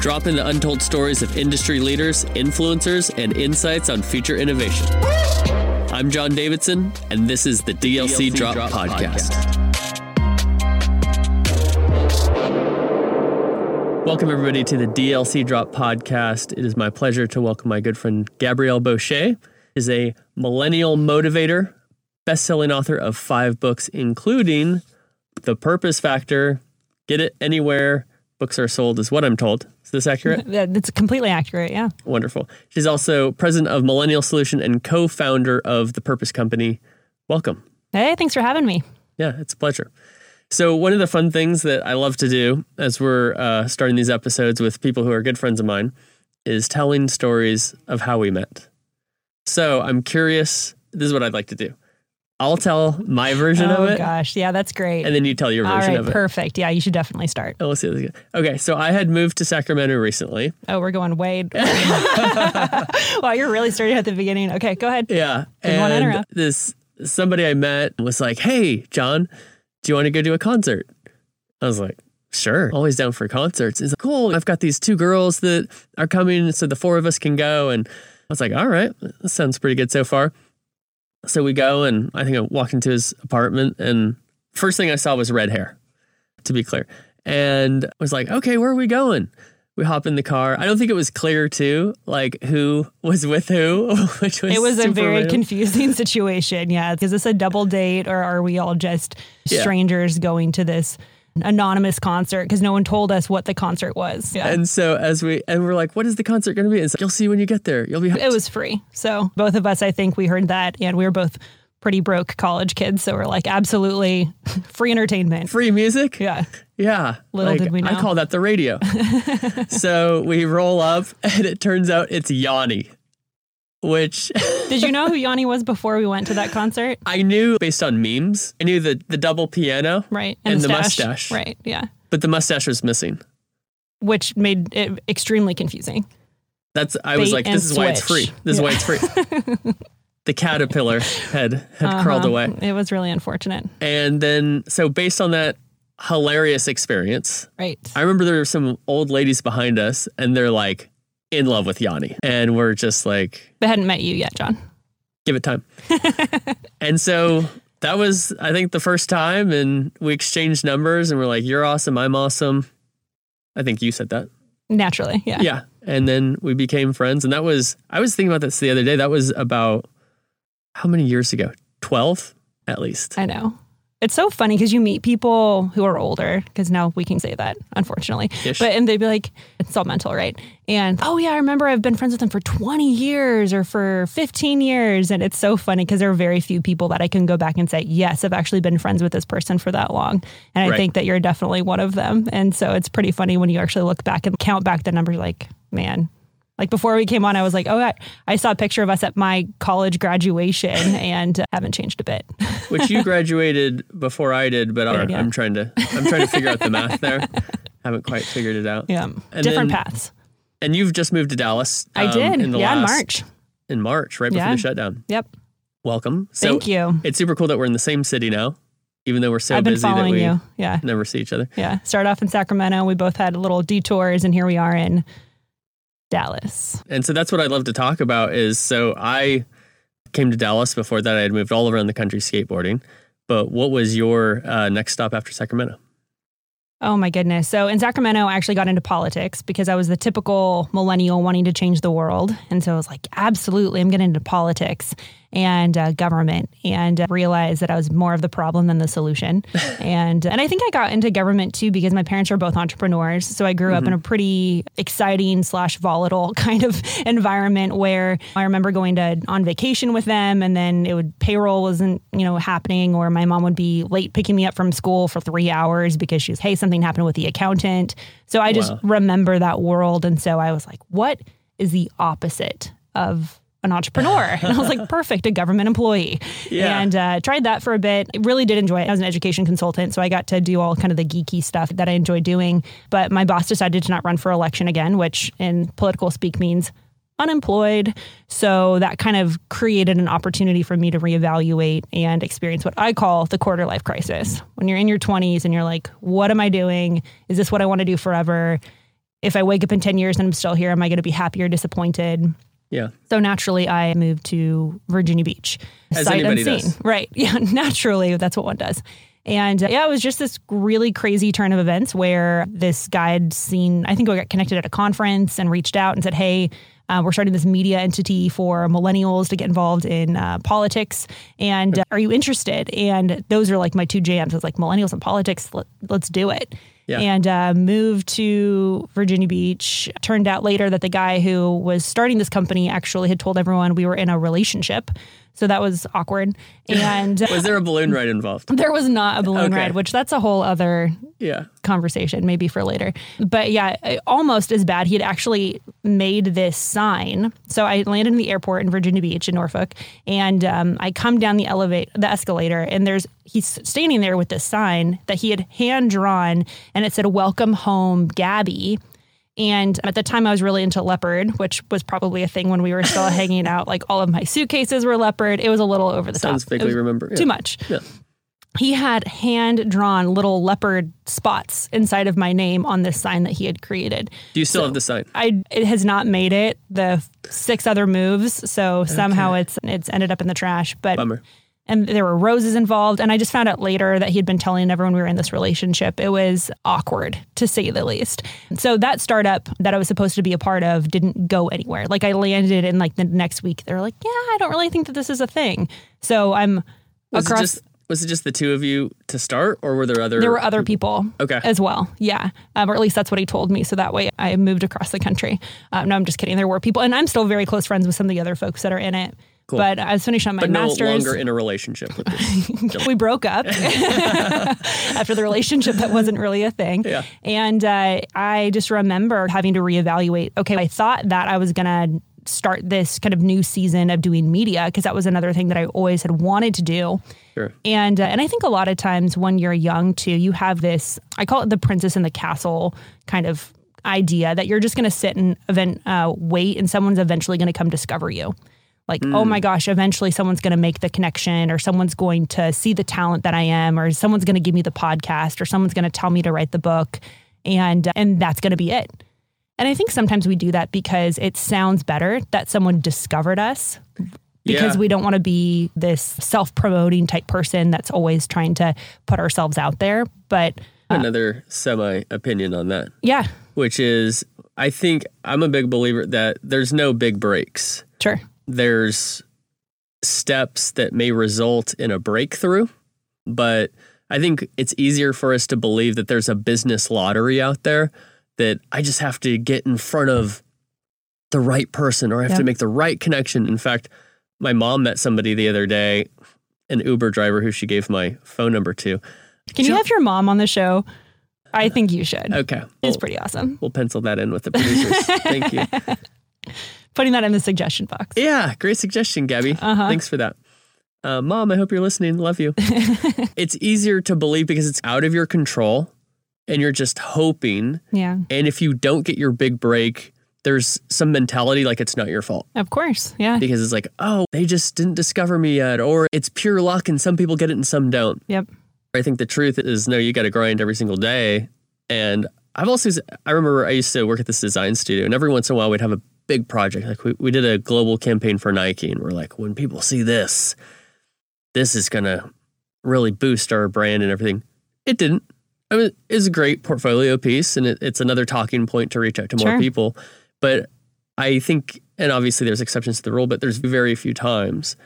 Drop in the untold stories of industry leaders, influencers, and insights on future innovation. I'm John Davidson, and this is the DLC, DLC Drop, Drop, Podcast. Podcast. Welcome, everybody, to the DLC Drop Podcast. It is my pleasure to welcome my good friend Gabrielle Bosché. is a millennial motivator, best-selling author of five books, including The Purpose Factor, Get It Anywhere, Books Are Sold, is what I'm told. Is this accurate? That's completely accurate, yeah. Wonderful. She's also president of Millennial Solution and co founder of The Purpose Company. Welcome. Hey, thanks for having me. Yeah, it's a pleasure. So, one of the fun things that I love to do as we're uh, starting these episodes with people who are good friends of mine is telling stories of how we met. So, I'm curious. This is what I'd like to do. I'll tell my version oh, of it. Oh gosh. Yeah, that's great. And then you tell your version of it. Perfect. Yeah, you should definitely start. Oh, let's see. Okay, so I had moved to Sacramento recently. Oh, we're going way. wow, you're really starting at the beginning. Okay, go ahead. Yeah. Didn't and. This somebody I met was like, "Hey, John, do you want to go to a concert?" I was like, "Sure, always down for concerts." He's like, "Cool, I've got these two girls that are coming, so the four of us can go." And I was like, "All right, that sounds pretty good so far." So we go, and I think I walked into his apartment, and first thing I saw was red hair, to be clear. And I was like, okay, where are we going? We hop in the car. I don't think it was clear too, like who was with who, which was it was a very random. confusing situation. Yeah, is this a double date or are we all just strangers yeah. going to this anonymous concert because no one told us what the concert was. Yeah. And so as we and we're like, what is the concert going to be? It's like, you'll see when you get there. You'll be. It was free. So both of us, I think, we heard that, and we were both pretty broke college kids. So we're like, absolutely free entertainment, free music. Yeah. Yeah. Little like, did we know. I call that the radio. so we roll up, and it turns out it's Yanni which did you know who Yanni was before we went to that concert? I knew based on memes. I knew the the double piano, right, and, and the, the mustache, right, yeah. But the mustache was missing, which made it extremely confusing. That's I Bait was like, this is why it's free. This yeah. is why it's free. the caterpillar had had uh-huh. crawled away. It was really unfortunate. And then, so based on that hilarious experience, right? I remember there were some old ladies behind us, and they're like, in love with Yanni. And we're just like, they hadn't met you yet, John. Give it time. and so that was, I think, the first time. And we exchanged numbers and we're like, you're awesome. I'm awesome. I think you said that. Naturally. Yeah. Yeah. And then we became friends. And that was, I was thinking about this the other day. That was about how many years ago? 12 at least. I know. It's so funny because you meet people who are older, because now we can say that, unfortunately. Ish. But and they'd be like, it's all mental, right? And oh yeah, I remember I've been friends with them for 20 years or for 15 years. And it's so funny because there are very few people that I can go back and say, yes, I've actually been friends with this person for that long. And I right. think that you're definitely one of them. And so it's pretty funny when you actually look back and count back the numbers, like, man, like before we came on, I was like, oh, I, I saw a picture of us at my college graduation and haven't changed a bit. Which you graduated before I did, but I'm, yeah. I'm trying to I'm trying to figure out the math there. haven't quite figured it out. Yeah, and different then, paths. And you've just moved to Dallas. Um, I did. In yeah, last, in March. In March, right before yeah. the shutdown. Yep. Welcome. So Thank you. It's super cool that we're in the same city now even though we're so I've been busy that we you. Yeah. never see each other. Yeah. Start off in Sacramento. We both had little detours, and here we are in Dallas. And so that's what I'd love to talk about is so I came to Dallas before that I had moved all around the country skateboarding. But what was your uh, next stop after Sacramento? Oh my goodness. So in Sacramento, I actually got into politics because I was the typical millennial wanting to change the world. And so I was like, absolutely, I'm getting into politics and uh, government and uh, realized that I was more of the problem than the solution. and and I think I got into government too because my parents are both entrepreneurs. So I grew mm-hmm. up in a pretty exciting slash volatile kind of environment where I remember going to on vacation with them and then it would payroll wasn't, you know, happening or my mom would be late picking me up from school for three hours because she was, hey, something happened with the accountant. So I just wow. remember that world. And so I was like, what is the opposite of an entrepreneur. and I was like, perfect, a government employee. Yeah. And uh, tried that for a bit. Really did enjoy it. I was an education consultant, so I got to do all kind of the geeky stuff that I enjoy doing. But my boss decided to not run for election again, which in political speak means unemployed. So that kind of created an opportunity for me to reevaluate and experience what I call the quarter life crisis. When you're in your 20s and you're like, what am I doing? Is this what I want to do forever? if I wake up in 10 years and I'm still here, am I going to be happy or disappointed? Yeah. So naturally, I moved to Virginia Beach. As sight unseen. does. Right. Yeah. Naturally, that's what one does. And uh, yeah, it was just this really crazy turn of events where this guy had seen, I think we got connected at a conference and reached out and said, Hey, uh, we're starting this media entity for millennials to get involved in uh, politics. And uh, are you interested? And those are like my two jams. It's like millennials and politics. Let, let's do it. Yeah. And uh, moved to Virginia Beach. Turned out later that the guy who was starting this company actually had told everyone we were in a relationship. So that was awkward. And Was there a balloon ride involved? there was not a balloon Okay. ride, which that's a whole other Yeah. conversation, maybe for later. But yeah, almost as bad. He had actually made this sign. So I landed in the airport in Virginia Beach in Norfolk, and um, I come down the elevate the escalator, and there's he's standing there with this sign that he had hand drawn, and it said "Welcome home, Gabby." And at the time, I was really into leopard, which was probably a thing when we were still hanging out. Like all of my suitcases were leopard. It was a little over the Sounds top. It vaguely remember. Yeah. Too much Yeah. he had hand drawn little leopard spots inside of my name on this sign that he had created. Do you still have the sign? I it has not made it the six other moves, so somehow it's it's ended up in the trash. But Bummer. And there were roses involved, and I just found out later that he had been telling everyone we were in this relationship. It was awkward to say the least. So that startup that I was supposed to be a part of didn't go anywhere. Like I landed in like the next week, they're like, "Yeah, I don't really think that this is a thing." So I'm Was across. it just was it just the two of you to start, or were there other? There were other people Okay. as well. Yeah. Um, or at least that's what he told me. So that way I moved across the country. Um, no, I'm just kidding. There were people, and I'm still very close friends with some of the other folks that are in it. But I was finishing up my master's. but no master's. longer in a relationship with this. we broke up after the relationship that wasn't really a thing. Yeah. And uh, I just remember having to reevaluate. Okay, I thought that I was going to start this kind of new season of doing media because that was another thing that I always had wanted to do. Sure. And uh, and I think a lot of times when you're young too, you have this I call it the princess in the castle kind of idea that you're just going to sit and event uh, wait and someone's eventually going to come discover you. Like, oh my gosh, eventually someone's going to make the connection or someone's going to see the talent that I am or someone's going to give me the podcast or someone's going to tell me to write the book and uh, and that's going to be it. And I think sometimes we do that because it sounds better that someone discovered us because Yeah. we don't want to be this self-promoting type person that's always trying to put ourselves out there. But Another semi opinion on that, yeah, which is I think I'm a big believer that there's no big breaks. sure. There's steps that may result in a breakthrough, but I think it's easier for us to believe that there's a business lottery out there that I just have to get in front of the right person or I have to make the right connection. In fact, my mom met somebody the other day, an Uber driver who she gave my phone number to. Can you have your mom on the show? I think you should. Okay. It's We'll, pretty awesome. we'll pencil that in with the producers. Thank you. Putting that in the suggestion box. Yeah, great suggestion, Gabby. Uh-huh. Thanks for that. Uh, Mom, I hope you're listening. Love you. it's easier to believe because it's out of your control and you're just hoping. Yeah, And if you don't get your big break, there's some mentality like it's not your fault of course. Yeah. because it's like, oh, they just didn't discover me yet, or it's pure luck and some people get it and some don't. Yep. I think the truth is no, you got to grind every single day. And I've also, I remember I used to work at this design studio, and every once in a while we'd have a big project. Like we, we did a global campaign for Nike, and we're like, when people see this, this is going to really boost our brand and everything. It didn't. I mean, it's a great portfolio piece, and it, it's another talking point to reach out to more people. But I think, and obviously there's exceptions to the rule, but there's very few times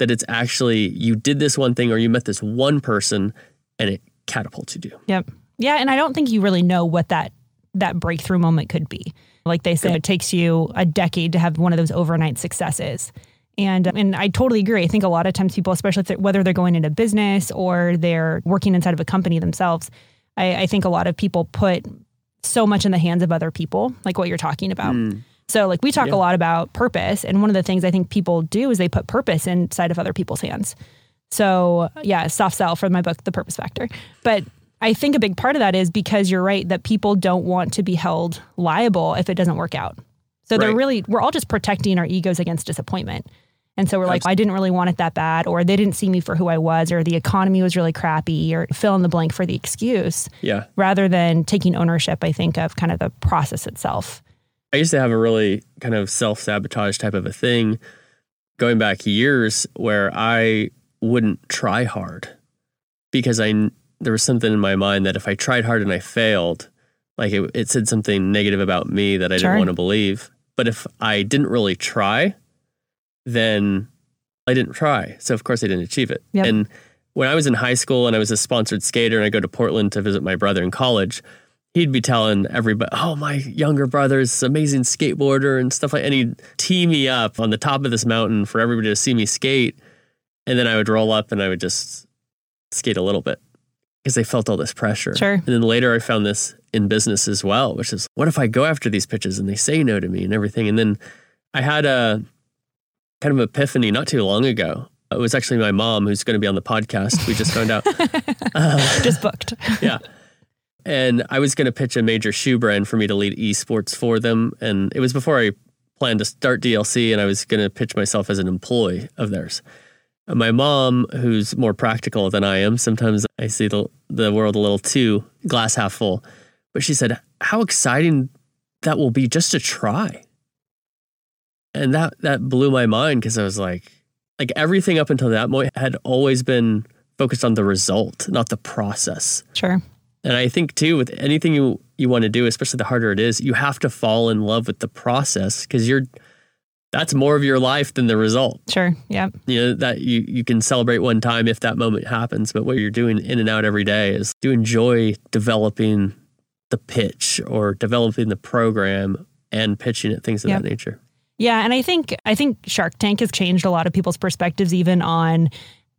that it's actually you did this one thing or you met this one person and it catapulted you. Yep. Yeah, and I don't think you really know what that that breakthrough moment could be. Like they say, it takes you a decade to have one of those overnight successes. And uh, and I totally agree. I think a lot of times people, especially if they're, whether they're going into business or they're working inside of a company themselves, I, I think a lot of people put so much in the hands of other people, like what you're talking about. Hmm. So like we talk Yeah. a lot about purpose, and one of the things I think people do is they put purpose inside of other people's hands. So yeah, soft sell for my book, The Purpose Factor. But I think a big part of that is because you're right that people don't want to be held liable if it doesn't work out. So they're really we're all just protecting our egos against disappointment. And so we're like, I didn't really want it that bad, or they didn't see me for who I was, or the economy was really crappy, or fill in the blank for the excuse, Yeah. rather than taking ownership, I think, of kind of the process itself. I used to have a really kind of self sabotage type of a thing going back years where I wouldn't try hard because I there was something in my mind that if I tried hard and I failed, like it, it said something negative about me that I Sure. didn't want to believe. But if I didn't really try, then I didn't try. So of course I didn't achieve it. Yep. And when I was in high school and I was a sponsored skater and I go to Portland to visit my brother in college, he'd be telling everybody, "Oh, my younger brother's amazing skateboarder and stuff like." And he'd tee me up on the top of this mountain for everybody to see me skate, and then I would roll up and I would just skate a little bit because they felt all this pressure. Sure. And then later, I found this in business as well, which is, what if I go after these pitches and they say no to me and everything? And then I had a kind of epiphany not too long ago. It was actually my mom who's going to be on the podcast. We just found out. Uh, Just booked. yeah. And I was going to pitch a major shoe brand for me to lead esports for them. And it was before I planned to start DLC, and I was going to pitch myself as an employee of theirs. My mom, who's more practical than I am, sometimes I see the, the world a little too glass half full. But she said, How exciting that will be just to try. And that, that blew my mind because I was like, like everything up until that point had always been focused on the result, not the process. Sure. And I think too, with anything you you want to do, especially the harder it is, you have to fall in love with the process because you're that's more of your life than the result. Sure. Yeah. You know that you you can celebrate one time if that moment happens, but what you're doing in and out every day is you enjoy developing the pitch or developing the program and pitching it, things of Yep. that nature. Yeah, and I think I think Shark Tank has changed a lot of people's perspectives, even on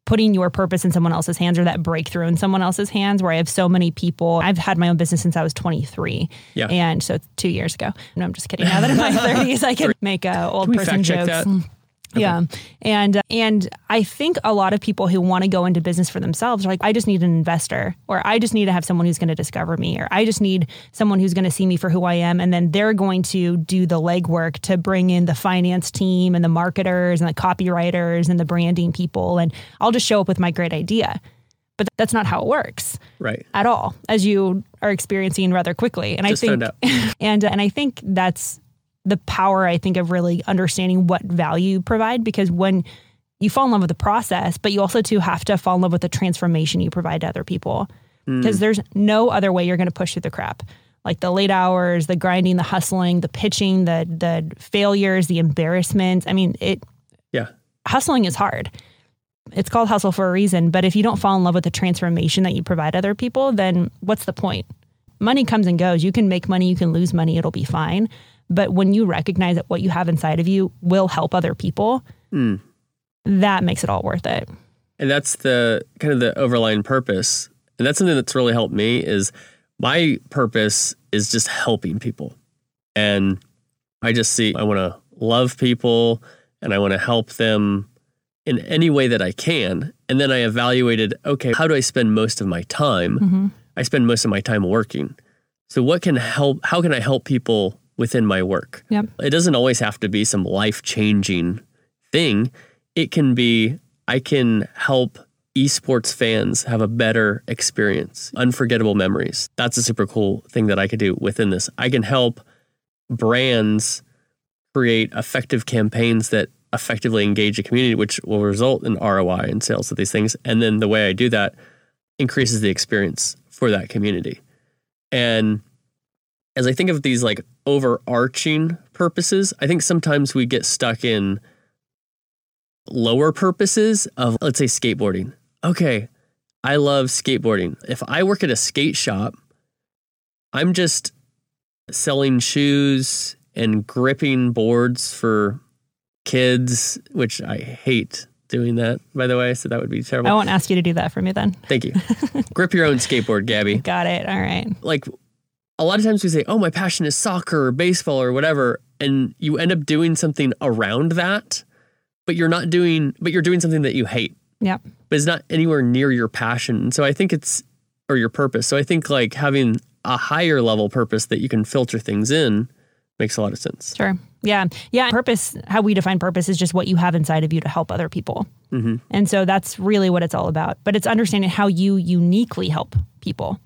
putting your purpose in someone else's hands or that breakthrough in someone else's hands. Where I have so many people. I've had my own business since I was 23, Yeah. and so it's two years ago. No, I'm just kidding. Now that I'm in my 30s, I can make uh, old Can person jokes. That? Yeah, and uh, and I think a lot of people who want to go into business for themselves are like, I just need an investor, or I just need to have someone who's going to discover me, or I just need someone who's going to see me for who I am, and then they're going to do the legwork to bring in the finance team and the marketers and the copywriters and the branding people, and I'll just show up with my great idea. But that's not how it works Right. at all, as you are experiencing rather quickly. And Just I think, and and I think that's the power. I think of really understanding what value you provide because when you fall in love with the process, but you also too have to fall in love with the transformation you provide to other people hmm. because there's no other way you're going to push through the crap. Like the late hours, the grinding, the hustling, the pitching, the the failures, the embarrassments. I mean, it Yeah. hustling is hard. It's called hustle for a reason. But if you don't fall in love with the transformation that you provide other people, then what's the point? Money comes and goes. You can make money, you can lose money, it'll be fine. But when you recognize that what you have inside of you will help other people, Mm. that makes it all worth it. And that's the kind of the overlying purpose. And that's something that's really helped me is my purpose is just helping people. And I just see I want to love people and I want to help them in any way that I can. And then I evaluated, okay, how do I spend most of my time? hmm I spend most of my time working. So what can help how can I help people within my work? Yep. It doesn't always have to be some life-changing thing. It can be I can help esports fans have a better experience, unforgettable memories. That's a super cool thing that I could do within this. I can help brands create effective campaigns that effectively engage a community, which will result in ROI and sales of these things. And then the way I do that increases the experience for that community. And as I think of these like overarching purposes, I think sometimes we get stuck in lower purposes of, let's say, skateboarding. Okay, I love skateboarding. If I work at a skate shop, I'm just selling shoes and gripping boards for kids, which I hate doing that, by the way. So that would be terrible. I won't ask you to do that for me then. Thank you. Grip your own skateboard, Gabby. Got it. All right. Like a lot of times we say, oh, my passion is soccer or baseball or whatever. And you end up doing something around that, but you're not doing, but you're doing something that you hate, Yep. but it's not anywhere near your passion. So I think it's, or your purpose. So I think like having a higher level purpose that you can filter things in makes a lot of sense. Sure. Yeah. Yeah. Purpose, how we define purpose is just what you have inside of you to help other people. Mm-hmm. And so that's really what it's all about. But it's understanding how you uniquely help people.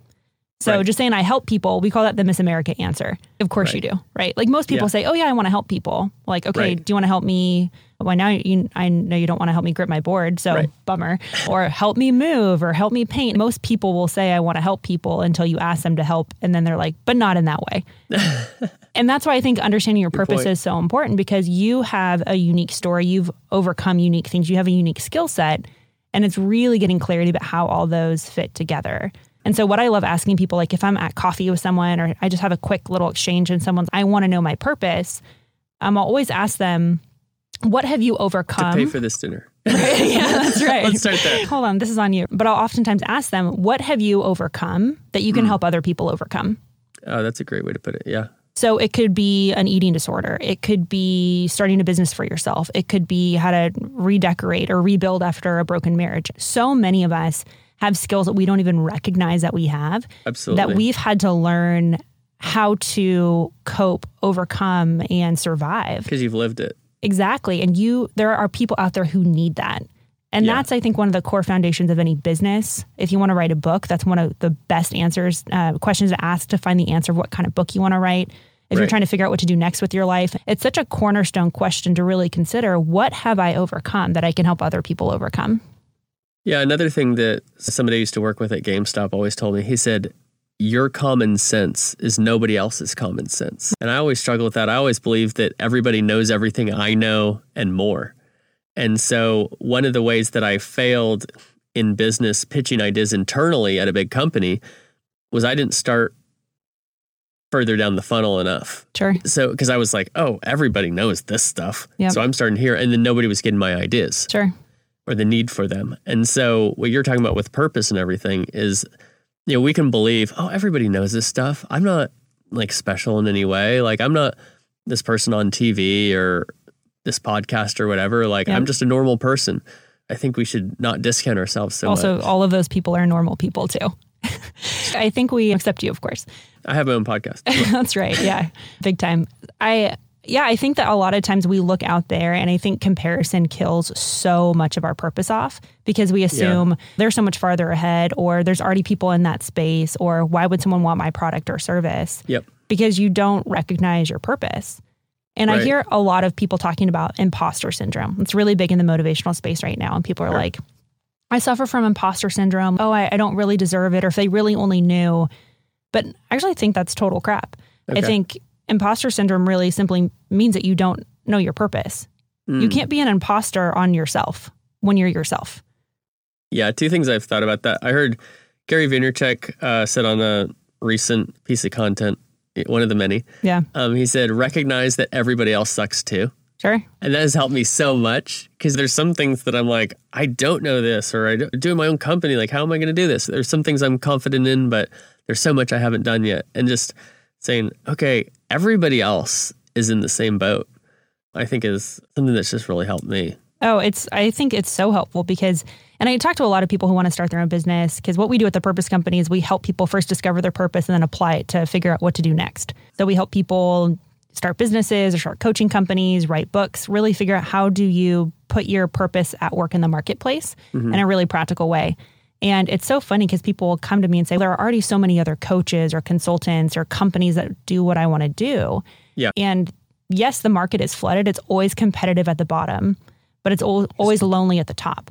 So Right. just saying I help people, we call that the Miss America answer. Of course you do, right? Like most people Yeah. say, "Oh yeah, I want to help people." Like, okay, Right. do you want to help me? Well, now you, I know you don't want to help me grip my board, so Right. bummer. Or help me move, or help me paint. Most people will say, "I want to help people," until you ask them to help, and then they're like, "But not in that way." and that's why I think understanding your purpose point. is so important because you have a unique story, you've overcome unique things, you have a unique skill set, and it's really getting clarity about how all those fit together. And so, what I love asking people, like if I'm at coffee with someone or I just have a quick little exchange and someone's, I want to know my purpose, um, I'll always ask them, what have you overcome? To Pay for this dinner. yeah, that's right. Let's start there. Hold on, this is on you. But I'll oftentimes ask them, what have you overcome that you can help other people overcome? Oh, that's a great way to put it. Yeah. So it could be an eating disorder. It could be starting a business for yourself. It could be how to redecorate or rebuild after a broken marriage. So many of us have skills that we don't even recognize that we have, Absolutely. that we've had to learn how to cope, overcome, and survive. Because you've lived it. Exactly. And you there are people out there who need that. And Yeah. that's I think one of the core foundations of any business. If you want to write a book, that's one of the best answers, uh, questions to ask to find the answer of what kind of book you want to write. If you're trying to figure out what to do next with your life, it's such a cornerstone question to really consider what have I overcome that I can help other people overcome? Yeah, another thing that somebody I used to work with at GameStop always told me, he said, Your common sense is nobody else's common sense. And I always struggle with that. I always believe that everybody knows everything I know and more. And so, one of the ways that I failed in business pitching ideas internally at a big company was I didn't start further down the funnel enough. Sure. So, because I was like, oh, everybody knows this stuff. Yep. So I'm starting here. And then nobody was getting my ideas Sure. Or the need for them. And so what you're talking about with purpose and everything is, you know, we can believe, oh, everybody knows this stuff. I'm not like special in any way. Like I'm not this person on TV or this podcast or whatever. Like Yep. I'm just a normal person. I think we should not discount ourselves so also, much. all of those people are normal people too. I think we accept you, of course. I have my own podcast. That's right. Yeah. Big time. I yeah, I think that a lot of times we look out there and I think comparison kills so much of our purpose off because we assume they're so much farther ahead or there's already people in that space or why would someone want my product or service? Yep. Because you don't recognize your purpose. And I hear a lot of people talking about imposter syndrome. It's really big in the motivational space right now. And people are Sure. like, I suffer from imposter syndrome. Oh, I, I don't really deserve it. Or if they really only knew. But I actually think that's total crap. I think imposter syndrome really simply means that you don't know your purpose. You Mm. can't be an imposter on yourself when you're yourself. Yeah, two things I've thought about that. I heard Gary Vaynerchuk uh, said on a recent piece of content, one of the many, Yeah, um, he said, recognize that everybody else sucks too. sure. And that has helped me so much because there's some things that I'm like, I don't know this, or I do my own company. Like, how am I going to do this? There's some things I'm confident in, but there's so much I haven't done yet. And just saying, okay, everybody else is in the same boat, I think is something that's just really helped me. Oh, it's I think it's so helpful because and I talk to a lot of people who want to start their own business because what we do at the purpose company is we help people first discover their purpose and then apply it to figure out what to do next. So we help people start businesses or start coaching companies, write books, really figure out how do you put your purpose at work in the marketplace mm-hmm. in a really practical way. And it's so funny because people will come to me and say, there are already so many other coaches or consultants or companies that do what I want to do. Yeah. And yes, the market is flooded. It's always competitive at the bottom, but it's always lonely at the top.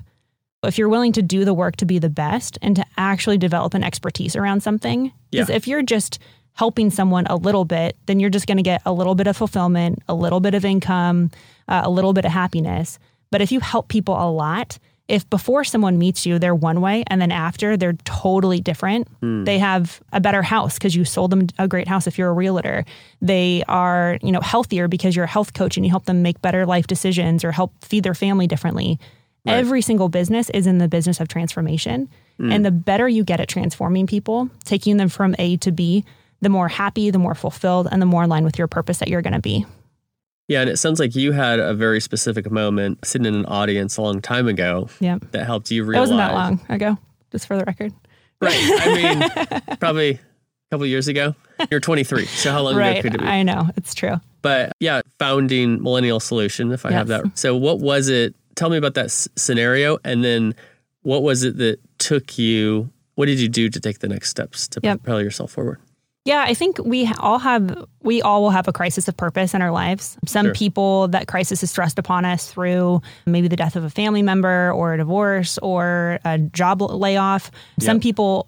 If you're willing to do the work to be the best and to actually develop an expertise around something, because Yeah. if you're just helping someone a little bit, then you're just going to get a little bit of fulfillment, a little bit of income, uh, a little bit of happiness. But if you help people a lot, if before someone meets you, they're one way, and then after they're totally different, hmm. they have a better house because you sold them a great house if you're a realtor. They are, you know, healthier because you're a health coach and you help them make better life decisions or help feed their family differently. Right. Every single business is in the business of transformation. Hmm. And the better you get at transforming people, taking them from A to B, the more happy, the more fulfilled, and the more in line with your purpose that you're going to be. Yeah, and it sounds like you had a very specific moment sitting in an audience a long time ago Yeah. that helped you That realize. wasn't that long ago, just for the record. Right. I mean, probably a couple years ago. You're 23. So how long ago right. could it be? I know. It's true. But yeah, founding Millennial Solution, if I have that. So what was it? Tell me about that s- scenario. And then what was it that took you? What did you do to take the next steps to Yep. propel yourself forward? Yeah, I think we all have we all will have a crisis of purpose in our lives. Some Sure. people that crisis is thrust upon us through maybe the death of a family member or a divorce or a job layoff. Some people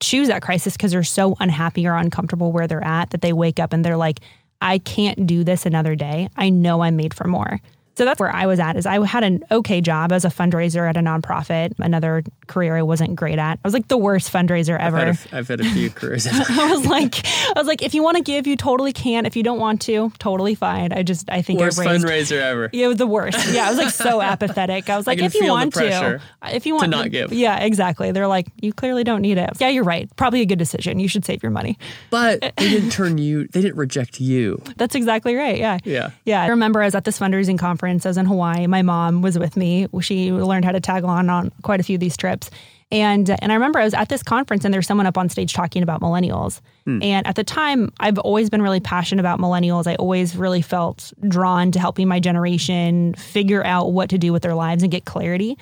choose that crisis because they're so unhappy or uncomfortable where they're at that they wake up and they're like, I can't do this another day. I know I'm made for more. So that's where I was at is I had an okay job as a fundraiser at a nonprofit, another career I wasn't great at. I was like the worst fundraiser ever. I've had a, I've had a few careers. I was like, I was like, if you want to give, you totally can. If you don't want to, totally fine. I just, I think Worst I raised. fundraiser ever. Yeah, it was the worst. Yeah, I was like so apathetic. I was like, can if you want to, if you want to not give. yeah, exactly. They're like, you clearly don't need it. Yeah, you're right. Probably a good decision. You should save your money. But they didn't turn you, they didn't reject you. That's exactly right. Yeah. Yeah. Yeah. I remember I was at this fundraising conference. I was in Hawaii. My mom was with me. She learned how to tag along on quite a few of these trips. And and I remember I was at this conference and there's someone up on stage talking about millennials. Hmm. And at the time, I've always been really passionate about millennials. I always really felt drawn to helping my generation figure out what to do with their lives and get clarity.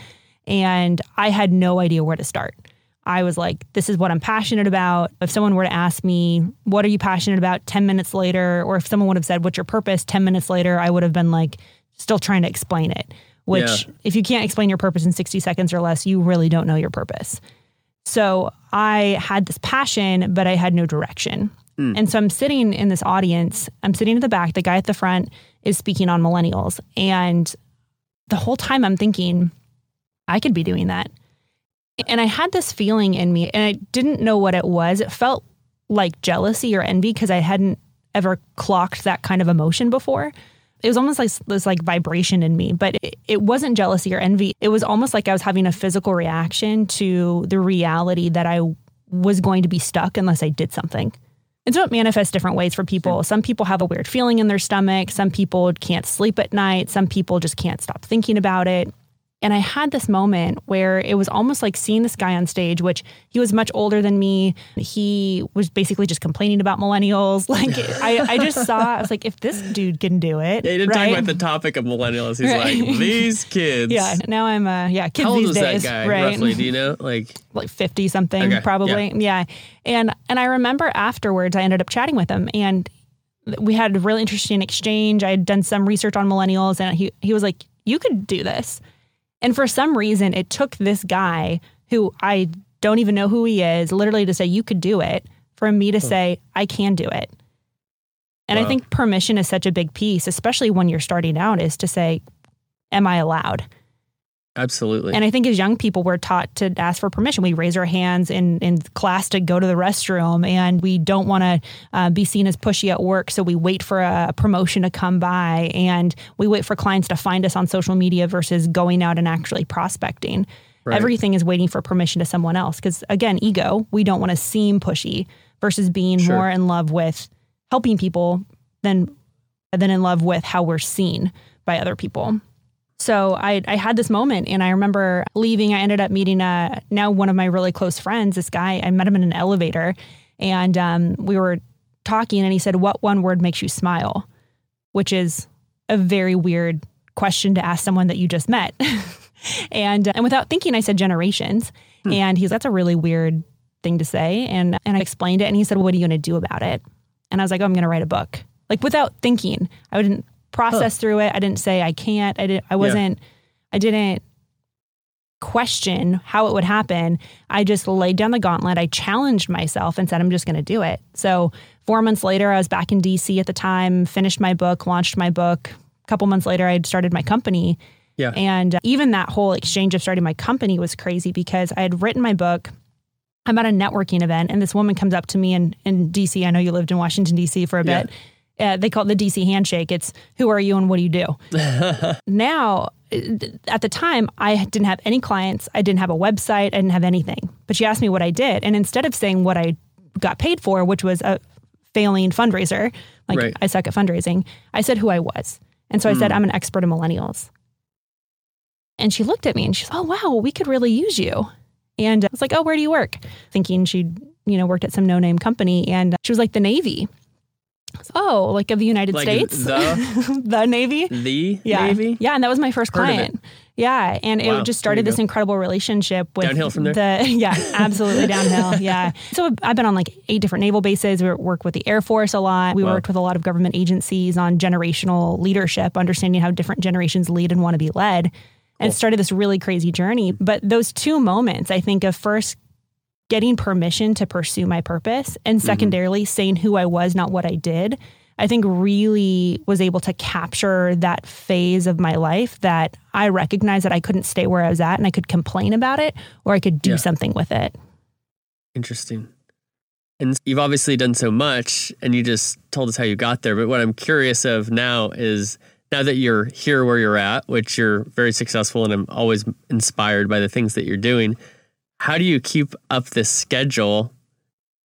And I had no idea where to start. I was like, this is what I'm passionate about. If someone were to ask me, what are you passionate about 10 minutes later, or if someone would have said, what's your purpose 10 minutes later, I would have been like, still trying to explain it. Which, Yeah. if you can't explain your purpose in 60 seconds or less, you really don't know your purpose. So I had this passion, but I had no direction. Hmm. And so I'm sitting in this audience, I'm sitting at the back, the guy at the front is speaking on millennials. And the whole time I'm thinking, I could be doing that. And I had this feeling in me, and I didn't know what it was. It felt like jealousy or envy because I hadn't ever clocked that kind of emotion before. It was almost like this like vibration in me, but it, it wasn't jealousy or envy. It was almost like I was having a physical reaction to the reality that I was going to be stuck unless I did something. And so it manifests different ways for people. Some people have a weird feeling in their stomach. Some people can't sleep at night. Some people just can't stop thinking about it. And I had this moment where it was almost like seeing this guy on stage, which he was much older than me. He was basically just complaining about millennials. Like I, I just saw, I was like, if this dude can do it, They didn't right? talk about the topic of millennials. He's Right. like, these kids. yeah. Now I'm, uh, yeah, kids How old these days, that guy right? roughly? Do you know? Like, like 50 something Okay, probably yeah. and and i remember afterwards i ended up chatting with him and we had a really interesting exchange i had done some research on millennials and he, he was like you could do this and for some reason it took this guy who i don't even know who he is literally to say you could do it for me to say i can do it. And i think permission is such a big piece especially when you're starting out is to say am i allowed absolutely. and I think as young people, we're taught to ask for permission. We raise our hands in, in class to go to the restroom, and we don't want to uh, be seen as pushy at work. So we wait for a promotion to come by, and we wait for clients to find us on social media versus going out and actually prospecting. Right. Everything is waiting for permission to someone else. Because again, ego, we don't want to seem pushy versus being Sure. more in love with helping people than than in love with how we're seen by other people. So I, I had this moment and I remember leaving. I ended up meeting uh, now one of my really close friends, this guy. I met him in an elevator and um, we were talking and he said, What one word makes you smile? Which is a very weird question to ask someone that you just met. and and without thinking, I said generations. And he's that's a really weird thing to say. And and I explained it and he said, What are you gonna do about it? And I was like, oh, I'm gonna write a book. Like without thinking. I didn't process through it. I didn't say I can't. I didn't I wasn't I didn't question how it would happen. I just laid down the gauntlet. I challenged myself and said, I'm just going to do it. So, four months later, I was back in DC at the time, finished my book, launched my book. A couple months later, I had started my company. yeah. And uh, even that whole exchange of starting my company was crazy because I had written my book. I'm at a networking event, and this woman comes up to me in, in DC. I know you lived in Washington, DC for a Yeah. Uh, they call it the DC handshake. It's who are you and what do you do? now, at the time, I didn't have any clients. I didn't have a website. I didn't have anything. But she asked me what I did. And instead of saying what I got paid for, which was a failing fundraiser, like Right. I suck at fundraising, I said who I was. And so I said, I'm an expert in millennials. And she looked at me and she's, oh, wow, we could really use you. And I was like, oh, where do you work? Thinking she'd you know, worked at some no name company and she was like, the Navy. Oh, like of the United Like States? the- the Navy? The Yeah. Navy? Yeah. And that was my first Heard client. Yeah. And Wow. it just started this incredible relationship with Downhill from there? The, yeah, absolutely downhill. Yeah. So I've been on like eight different naval bases. We work with the Air Force a lot. We Wow. worked with a lot of government agencies on generational leadership, understanding how different generations lead and want to be led. And started this really crazy journey. But those two moments, I think, of first getting permission to pursue my purpose and Mm-hmm. secondarily saying who I was, not what I did, I think really was able to capture that phase of my life that I recognized that I couldn't stay where I was at and I could complain about it or I could do Yeah. something with it. Interesting. And you've obviously done so much and you just told us how you got there. But what I'm curious of now is now that you're here where you're at, which you're very successful and I'm always inspired by the things that you're doing, how do you keep up this schedule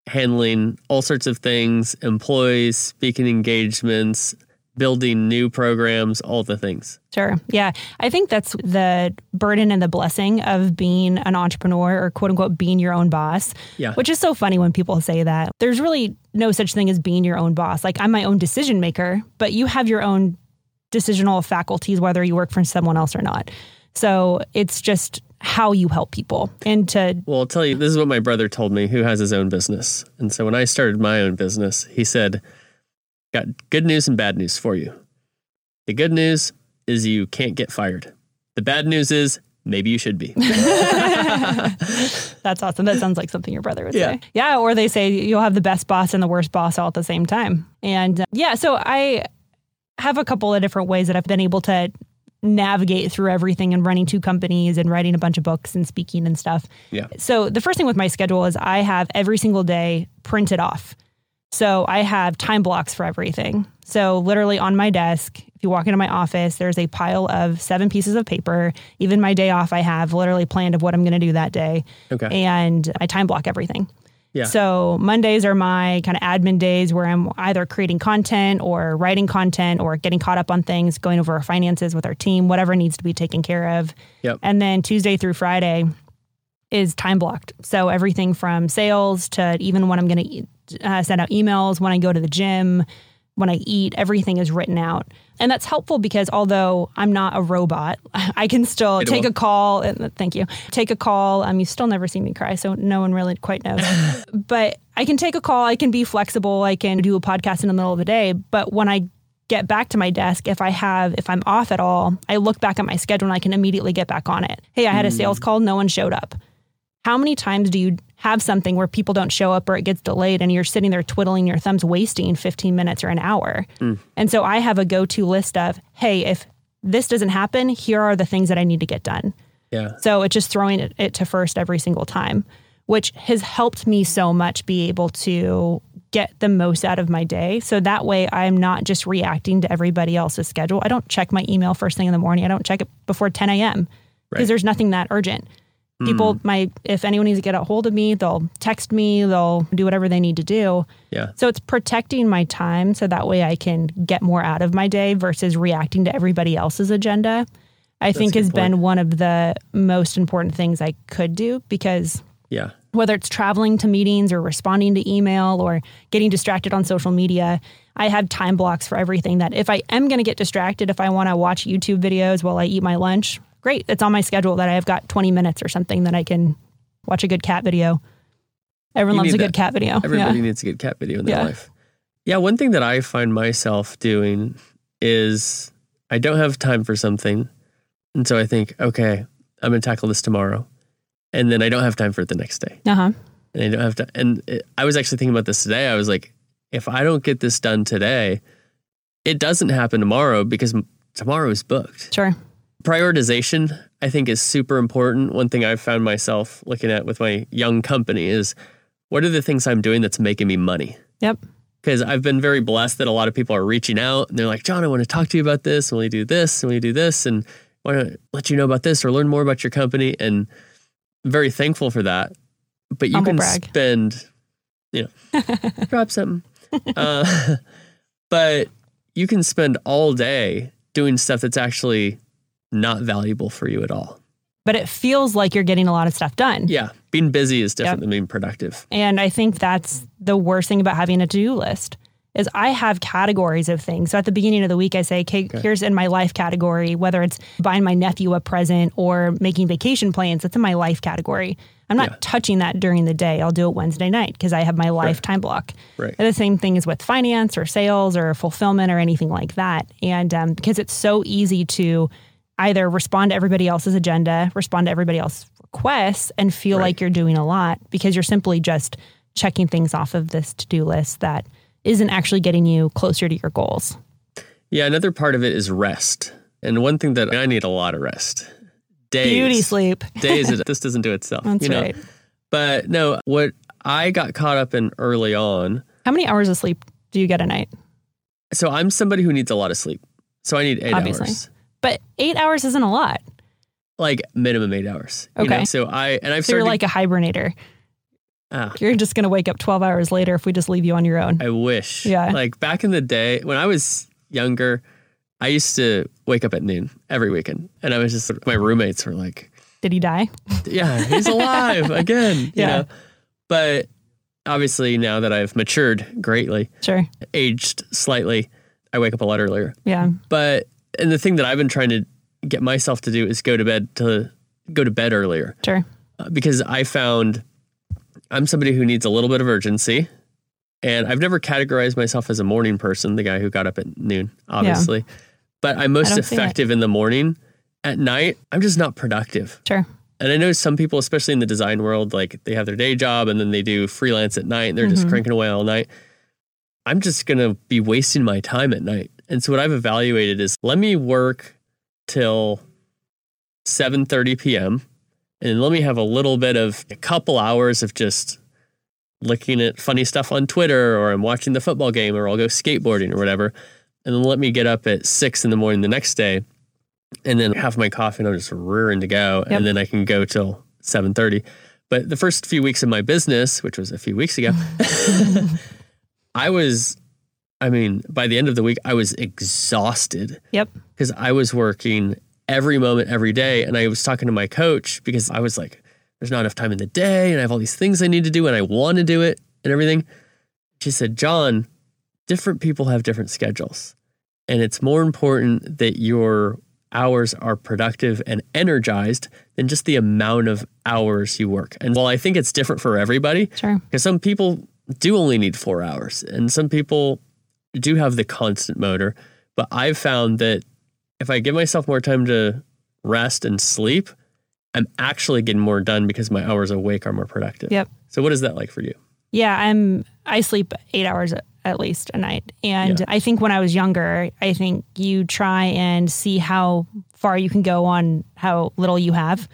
handling all sorts of things, employees, speaking engagements, building new programs, all the things? Sure. Yeah. I think that's the burden and the blessing of being an entrepreneur or quote unquote being your own boss. Yeah. Which is so funny when people say that. There's really no such thing as being your own boss. Like I'm my own decision maker, but you have your own decisional faculties whether you work for someone else or not. So it's just how you help people and to Well, I'll tell you, this is what my brother told me, who has his own business. And so when I started my own business, he said, Got good news and bad news for you. The good news is you can't get fired. The bad news is maybe you should be. That's awesome. That sounds like something your brother would Yeah. say. Yeah. Or they say you'll have the best boss and the worst boss all at the same time. And uh, yeah, so I have a couple of different ways that I've been able to navigate through everything and running two companies and writing a bunch of books and speaking and stuff. Yeah. So the first thing with my schedule is I have every single day printed off. So I have time blocks for everything. So literally on my desk, if you walk into my office, there's a pile of seven pieces of paper. Even my day off, I have literally planned of what I'm going to do that day. Okay. And I time block everything. Yeah. So Mondays are my kind of admin days where I'm either creating content or writing content or getting caught up on things, going over our finances with our team, whatever needs to be taken care of. Yep. And then Tuesday through Friday is time blocked. So everything from sales to even when I'm going to uh, send out emails, when I go to the gym, when I eat, everything is written out. And that's helpful because although I'm not a robot, I can still It take will. a call. And thank you. Take a call. Um, you've still never seen me cry, so no one really quite knows. but I can take a call. I can be flexible. I can do a podcast in the middle of the day. But when I get back to my desk, if I have, if I'm off at all, I look back at my schedule and I can immediately get back on it. Hey, I had a sales call. No one showed up. How many times do you have something where people don't show up or it gets delayed and you're sitting there twiddling your thumbs, wasting 15 minutes or an hour? And so I have a go to list of, hey, if this doesn't happen, here are the things that I need to get done. yeah. So it's just throwing it, it to first every single time, which has helped me so much be able to get the most out of my day. So that way I'm not just reacting to everybody else's schedule. I don't check my email first thing in the morning. I don't check it before 10 a.m. because Right. there's nothing that urgent. People, my if anyone needs to get a hold of me, they'll text me, they'll do whatever they need to do. Yeah. So it's protecting my time so that way I can get more out of my day versus reacting to everybody else's agenda. I think has point. been one of the most important things I could do because Yeah. whether it's traveling to meetings or responding to email or getting distracted on social media, I have time blocks for everything that if I am going to get distracted, if I want to watch YouTube videos while I eat my lunch, great. It's on my schedule that I've got 20 minutes or something that I can watch a good cat video. Everyone You loves a need good that. cat video. Everybody yeah. needs a good cat video in their Yeah. life. Yeah, one thing that I find myself doing is I don't have time for something. And so I think, okay, I'm going to tackle this tomorrow. And then I don't have time for it the next day. Uh huh. And I don't have to. And it, I was actually thinking about this today. I was like, if I don't get this done today, it doesn't happen tomorrow because m- tomorrow is booked. Sure. Prioritization, I think, is super important. One thing I've found myself looking at with my young company is what are the things I'm doing that's making me money? Yep. because I've been very blessed that a lot of people are reaching out and they're like, John, I want to talk to you about this. And will you do this? And will you do this? And I want to let you know about this or learn more about your company. And I'm very thankful for that. But you Humble can brag. spend, you know, drop something. Uh, but you can spend all day doing stuff that's actually not valuable for you at all. but it feels like you're getting a lot of stuff done. Yeah. Being busy is different Yep. than being productive. And I think that's the worst thing about having a to-do list is I have categories of things. So at the beginning of the week I say, okay, here's in my life category, whether it's buying my nephew a present or making vacation plans, that's in my life category. I'm not Yeah. touching that during the day. I'll do it Wednesday night because I have my life time block. Right. And the same thing is with finance or sales or fulfillment or anything like that. And um, because it's so easy to either respond to everybody else's agenda, respond to everybody else's requests, and feel Right. like you're doing a lot because you're simply just checking things off of this to do list that isn't actually getting you closer to your goals. Yeah. Another part of it is rest. And one thing that I need a lot of rest. Days. Beauty sleep. days this doesn't do itself. That's you know? right. But no, what I got caught up in early on. How many hours of sleep do you get a night? So I'm somebody who needs a lot of sleep. So I need eight Obviously. hours. But eight hours isn't a lot. Like minimum eight hours. you Okay. know? So I and I've So you're like a hibernator. ah, You're just going to wake up 12 hours later if we just leave you on your own. I wish. Yeah. Like back in the day when I was younger, I used to wake up at noon every weekend. And I was just my roommates were like, Did he die? Yeah, he's alive again. You Yeah. know? But obviously now that I've matured greatly, Sure. aged slightly, I wake up a lot earlier. Yeah. But and the thing that I've been trying to get myself to do is go to bed to go to bed earlier Sure. uh, because I found I'm somebody who needs a little bit of urgency. And I've never categorized myself as a morning person, the guy who got up at noon, obviously. But I'm most don't see it. effective in the morning. At night, I'm just not productive. Sure. And I know some people, especially in the design world, like they have their day job and then they do freelance at night and they're just Mhm. cranking away all night. I'm just going to be wasting my time at night. And so what I've evaluated is let me work till 7:30 p.m. and let me have a little bit of a couple hours of just looking at funny stuff on Twitter or I'm watching the football game or I'll go skateboarding or whatever. And then let me get up at 6 in the morning the next day and then have my coffee and I'm just rearing to go Yep. and then I can go till 7:30. But the first few weeks of my business, which was a few weeks ago, I was I mean, by the end of the week I was exhausted Yep. because I was working every moment every day and I was talking to my coach because I was like there's not enough time in the day and I have all these things I need to do and I want to do it and everything. She said, "John, different people have different schedules. And it's more important that your hours are productive and energized than just the amount of hours you work. And while I think it's different for everybody, Sure. because some people do only need four hours and some people do have the constant motor. But I've found that if I give myself more time to rest and sleep, I'm actually getting more done because my hours awake are more productive. Yep. So what is that like for you? Yeah, I'm I sleep 8 hours at least a night. And Yeah. I think when I was younger, I think you try and see how far you can go on how little you have.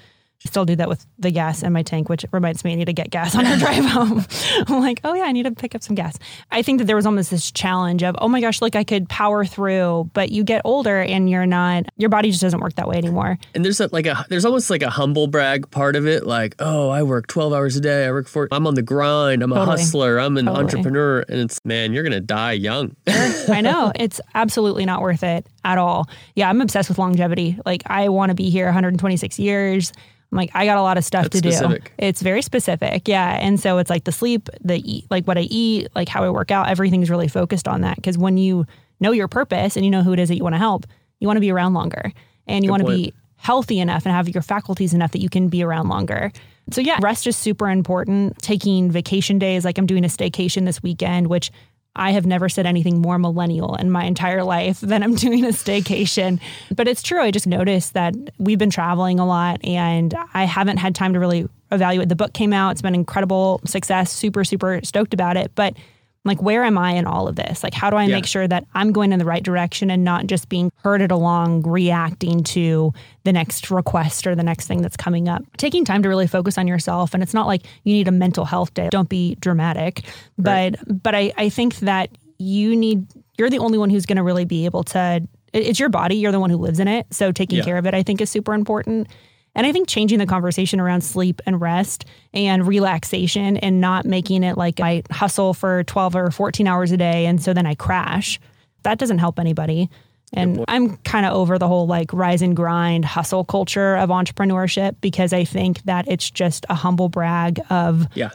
Still do that with the gas in my tank, which reminds me I need to get gas on our drive home. I'm like, oh yeah, I need to pick up some gas. I think that there was almost this challenge of, oh my gosh, like I could power through, but you get older and you're not, your body just doesn't work that way anymore. And there's a, like a there's almost like a humble brag part of it, like oh I work 12 hours a day, I work for I'm on the grind, I'm a Totally. hustler, I'm an Totally. entrepreneur, and it's man you're gonna die young. I know it's absolutely not worth it at all. Yeah, I'm obsessed with longevity. Like I want to be here 126 years. I'm like I got a lot of stuff That's to specific. do. It's very specific. Yeah, and so it's like the sleep, the eat, like what I eat, like how I work out. Everything's really focused on that because when you know your purpose and you know who it is that you want to help, you want to be around longer and you Good want to be healthy enough and have your faculties enough that you can be around longer. So yeah, rest is super important. Taking vacation days, like I'm doing a staycation this weekend, which I have never said anything more millennial in my entire life than I'm doing a staycation. But it's true. I just noticed that we've been traveling a lot and I haven't had time to really evaluate. The book came out, it's been incredible success, super, super stoked about it. But like, where am I in all of this? Like, how do I Yeah. make sure that I'm going in the right direction and not just being herded along, reacting to the next request or the next thing that's coming up? Taking time to really focus on yourself. And it's not like you need a mental health day. Don't be dramatic. Right. But but I, I think that you need you're the only one who's going to really be able to it's your body you're the one who lives in it so taking Yeah. care of it i think is super important and i think changing the conversation around sleep and rest and relaxation and not making it like i hustle for 12 or 14 hours a day and so then i crash that doesn't help anybody And I'm kind of over the whole like rise and grind hustle culture of entrepreneurship because I think that it's just a humble brag of Yeah.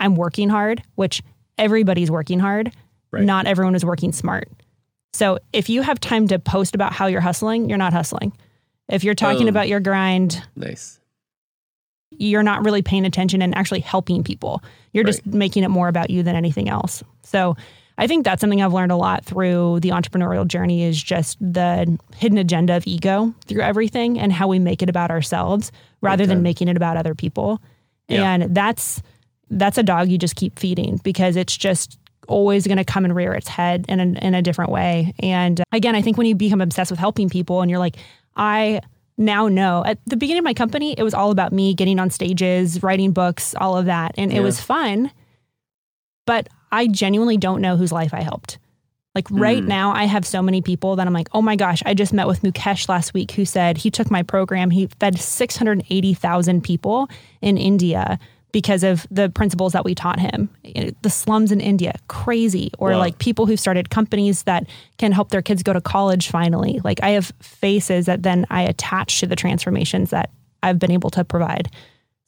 I'm working hard, which everybody's working hard. Right. Not everyone is working smart. So if you have time to post about how you're hustling, you're not hustling. If you're talking Boom. about your grind, Nice. you're not really paying attention and actually helping people. You're just making it more about you than anything else. So I think that's something I've learned a lot through the entrepreneurial journey is just the hidden agenda of ego through everything and how we make it about ourselves rather than making it about other people. Yeah. And that's that's a dog you just keep feeding because it's just always going to come and rear its head in a, in a different way. And uh, again, I think when you become obsessed with helping people and you're like, I now know at the beginning of my company, it was all about me getting on stages, writing books, all of that. And it was fun, but I genuinely don't know whose life I helped. Like right Mm. now, I have so many people that I'm like, oh my gosh, I just met with Mukesh last week who said he took my program. He fed 680,000 people in India because of the principles that we taught him. The slums in India, crazy. Or Wow. like people who started companies that can help their kids go to college finally. Like I have faces that then I attach to the transformations that I've been able to provide.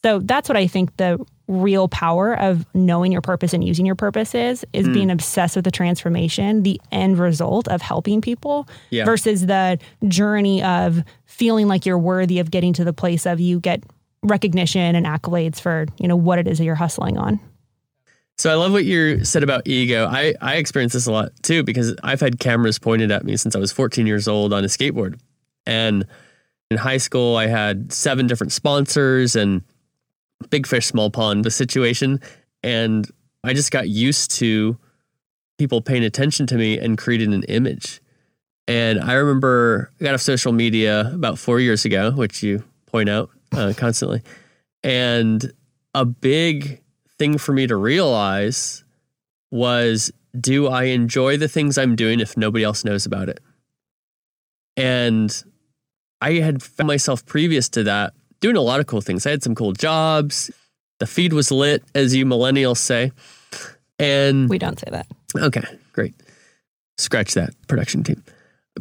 So that's what I think the real power of knowing your purpose and using your purpose is is hmm. being obsessed with the transformation, the end result of helping people Yeah. versus the journey of feeling like you're worthy of getting to the place of you get recognition and accolades for, you know, what it is that you're hustling on. So I love what you said about ego. I, I experience this a lot too because I've had cameras pointed at me since I was 14 years old on a skateboard. And in high school, I had seven different sponsors and big fish, small pond, the situation. And I just got used to people paying attention to me and creating an image. And I remember I got off social media about four years ago, which you point out uh, constantly. And a big thing for me to realize was do I enjoy the things I'm doing if nobody else knows about it? And I had found myself previous to that doing a lot of cool things. I had some cool jobs. The feed was lit, as you millennials say. And We don't say that. Okay, great. Scratch that production team.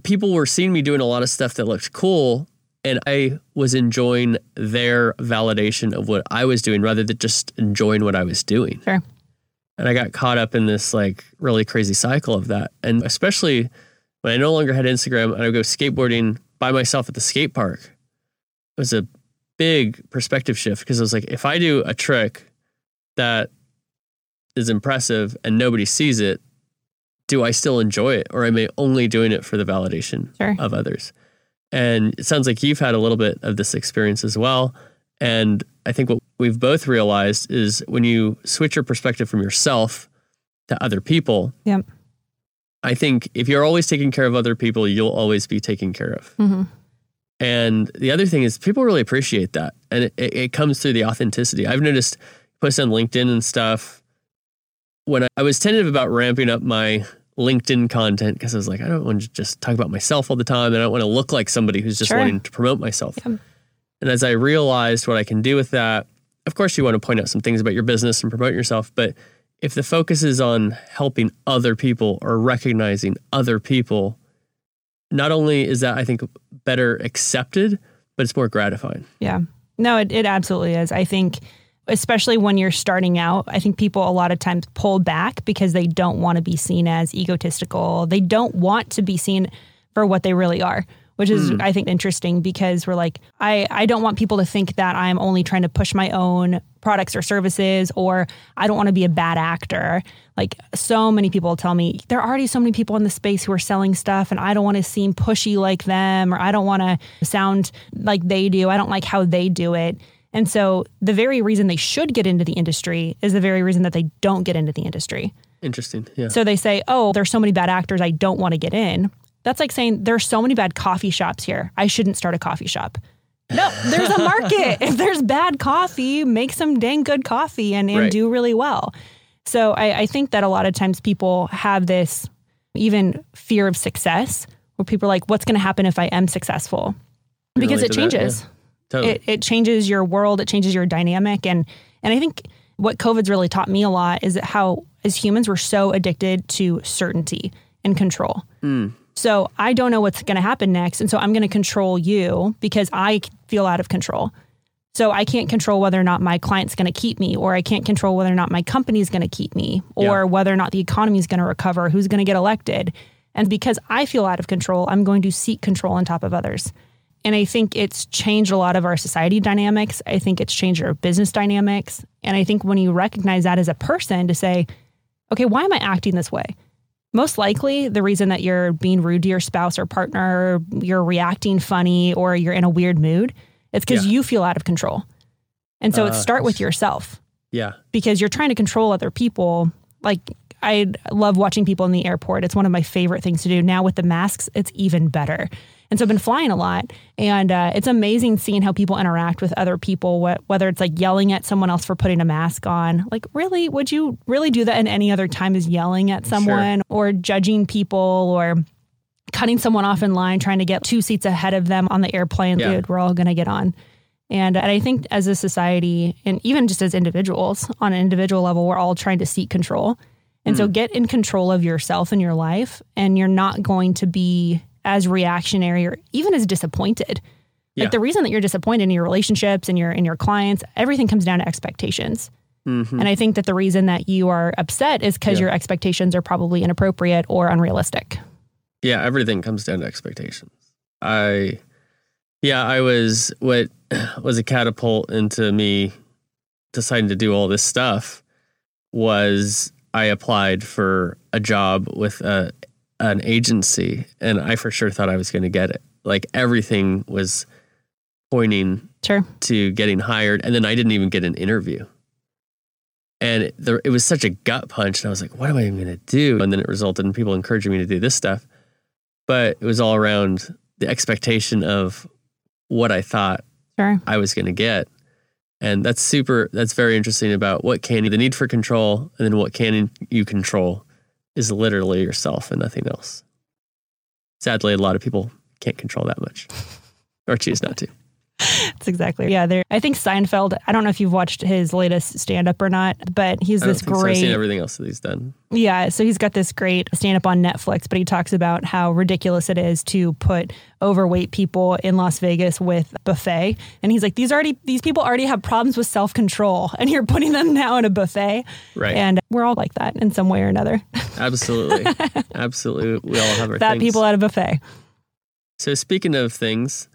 People were seeing me doing a lot of stuff that looked cool, and I was enjoying their validation of what I was doing rather than just enjoying what I was doing. Sure. And I got caught up in this like really crazy cycle of that. And especially when I no longer had Instagram and I would go skateboarding by myself at the skate park, it was a big perspective shift because I was like, if I do a trick that is impressive and nobody sees it, do I still enjoy it or am I only doing it for the validation Sure. of others? And it sounds like you've had a little bit of this experience as well. And I think what we've both realized is when you switch your perspective from yourself to other people, Yep. I think if you're always taking care of other people, you'll always be taken care of. hmm And the other thing is people really appreciate that. And it, it, comes through the authenticity. I've noticed posts on LinkedIn and stuff. When I was tentative about ramping up my LinkedIn content because I was like, I don't want to just talk about myself all the time. And I don't want to look like somebody who's just Sure. wanting to promote myself. Yep. And as I realized what I can do with that, of course, you want to point out some things about your business and promote yourself. But if the focus is on helping other people or recognizing other people, not only is that, I think, better accepted, but it's more gratifying. Yeah. No, it, it absolutely is. I think, especially when you're starting out, I think people a lot of times pull back because they don't want to be seen as egotistical. They don't want to be seen for what they really are, which is, hmm. I think, interesting because we're like, I, I don't want people to think that I'm only trying to push my own products or services or I don't want to be a bad actor. Like so many people tell me there are already so many people in the space who are selling stuff and I don't want to seem pushy like them or I don't want to sound like they do. I don't like how they do it. And so the very reason they should get into the industry is the very reason that they don't get into the industry. Interesting. Yeah. So they say, "Oh, there's so many bad actors, I don't want to get in." That's like saying there's so many bad coffee shops here. I shouldn't start a coffee shop. No, there's a market. if there's bad coffee, make some dang good coffee and, and Right. do really well. So I, I think that a lot of times people have this even fear of success where people are like, what's going to happen if I am successful? Because it changes. that, yeah. Totally. it, it changes your world it changes your dynamic and and i think what covid's really taught me a lot is that how as humans we're so addicted to certainty and control mm. So I don't know what's going to happen next. And so I'm going to control you because I feel out of control. So I can't control whether or not my client's going to keep me, or I can't control whether or not my company's going to keep me, or Yeah. whether or not the economy is going to recover, who's going to get elected. And because I feel out of control, I'm going to seek control on top of others. And I think it's changed a lot of our society dynamics. I think it's changed our business dynamics. And I think when you recognize that as a person to say, okay, why am I acting this way? Most likely, the reason that you're being rude to your spouse or partner, you're reacting funny, or you're in a weird mood, it's because Yeah. you feel out of control. And so it's Uh, start with yourself Yeah. because you're trying to control other people. Like I love watching people in the airport. It's one of my favorite things to do. Now with the masks, it's even better. And so I've been flying a lot, and uh, it's amazing seeing how people interact with other people. Wh- whether it's like yelling at someone else for putting a mask on, like really, would you really do that in any other time? Is yelling at someone or judging people or cutting someone off in line, trying to get two seats ahead of them on the airplane? Yeah. Dude, we're all going to get on. And, and I think as a society, and even just as individuals, on an individual level, we're all trying to seek control. And Mm. so get in control of yourself and your life, and you're not going to be as reactionary or even as disappointed. Yeah. Like the reason that you're disappointed in your relationships and your in your clients, everything comes down to expectations. Mhm. And I think that the reason that you are upset is because Yeah. your expectations are probably inappropriate or unrealistic. Yeah, everything comes down to expectations. I, yeah, I was what was a catapult into me deciding to do all this stuff was I applied for a job with a an agency, and I for sure thought I was going to get it. Like everything was pointing Sure. to getting hired, and then I didn't even get an interview. And it, there, it was such a gut punch, and I was like, "What am I even going to do?" And then it resulted in people encouraging me to do this stuff. But it was all around the expectation of what I thought Sure. I was going to get, and that's super. That's very interesting about what can you, the need for control, and then what can you control is literally yourself and nothing else. Sadly, a lot of people can't control that much, or choose not to. That's exactly. Yeah, there. I think Seinfeld. I don't know if you've watched his latest stand up or not, but he's this think so. I've great. seen everything else that he's done. Yeah, so he's got this great stand up on Netflix, but he talks about how ridiculous it is to put overweight people in Las Vegas with buffet. And he's like, these already these people already have problems with self control, and you're putting them now in a buffet. Right. And we're all like that in some way or another. Absolutely. Absolutely. We all have our Fat things. people at a buffet. So speaking of things,